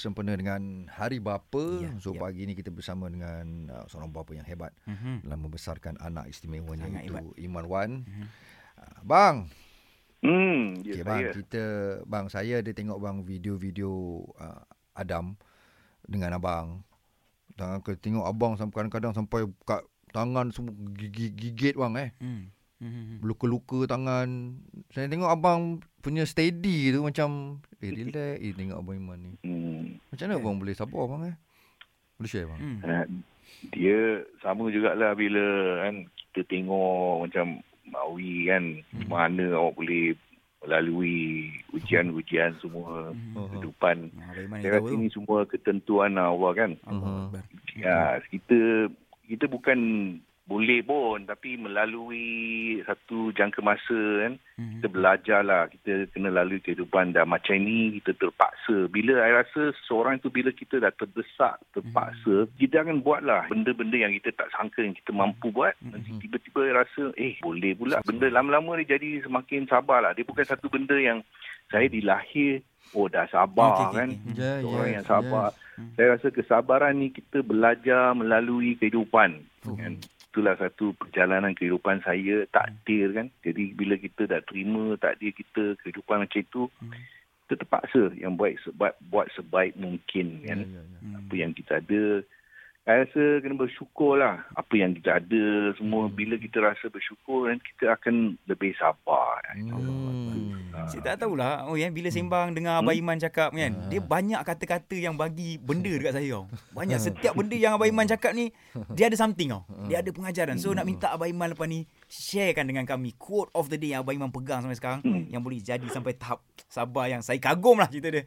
bersempena dengan Hari Bapa. Ya, so ya. pagi ni kita bersama dengan uh, seorang bapa yang hebat Mhm. dalam membesarkan anak istimewanya Sangat iaitu hebat. Iman Wan. Mhm. Uh, bang, Hmm, okay, ya bang, saya. kita bang saya ada tengok bang video-video uh, Adam dengan abang. Tangan ke tengok abang sampai kadang-kadang sampai kat tangan semua gigit, gigit bang eh. Hmm. Mhm. Luka-luka tangan. Saya tengok abang punya steady tu macam eh relax eh tengok abang Iman ni. Hmm. Macam mana abang boleh sabar bang eh? Boleh share bang? Hmm. Uh, dia sama jugalah bila kan kita tengok macam Maui kan Hmm. mana awak boleh melalui ujian-ujian semua Mhm. Oh, oh. kehidupan. Iman Saya rasa ini semua ketentuan Allah kan. Allah Mhm. Akbar. Ya, kita kita bukan boleh pun tapi melalui satu jangka masa kan Mhm. kita belajar lah. Kita kena lalui kehidupan dah macam ni kita terpaksa. Bila saya rasa seorang itu bila kita dah terdesak terpaksa kita akan buat lah benda-benda yang kita tak sangka yang kita mampu buat. Nanti tiba-tiba rasa eh boleh pula. Benda lama-lama ni jadi semakin sabar lah. Dia bukan satu benda yang saya dilahir oh dah sabar Okey, okey, kan. okey. Ya, orang yes, yang sabar. yes. saya rasa kesabaran ni kita belajar melalui kehidupan Oh. kan itulah satu perjalanan kehidupan saya takdir kan jadi bila kita dah terima takdir kita kehidupan macam itu Hmm. kita terpaksa yang buat sebab buat sebaik mungkin Ya, kan ya, ya. Hmm. apa yang kita ada saya rasa kena bersyukur lah apa yang kita ada semua Hmm. bila kita rasa bersyukur dan kita akan lebih sabar Hmm. Ah. Saya tak tahulah oh ya bila sembang dengar Abang Iman cakap kan Ah. dia banyak kata-kata yang bagi benda dekat saya tau. Banyak setiap benda yang Abang Iman cakap ni dia ada something tau. Dia ada pengajaran. So nak minta Abang Iman lepas ni sharekan dengan kami quote of the day yang Abang Iman pegang sampai sekarang Hmm. yang boleh jadi sampai tahap sabar yang saya kagum lah cerita dia.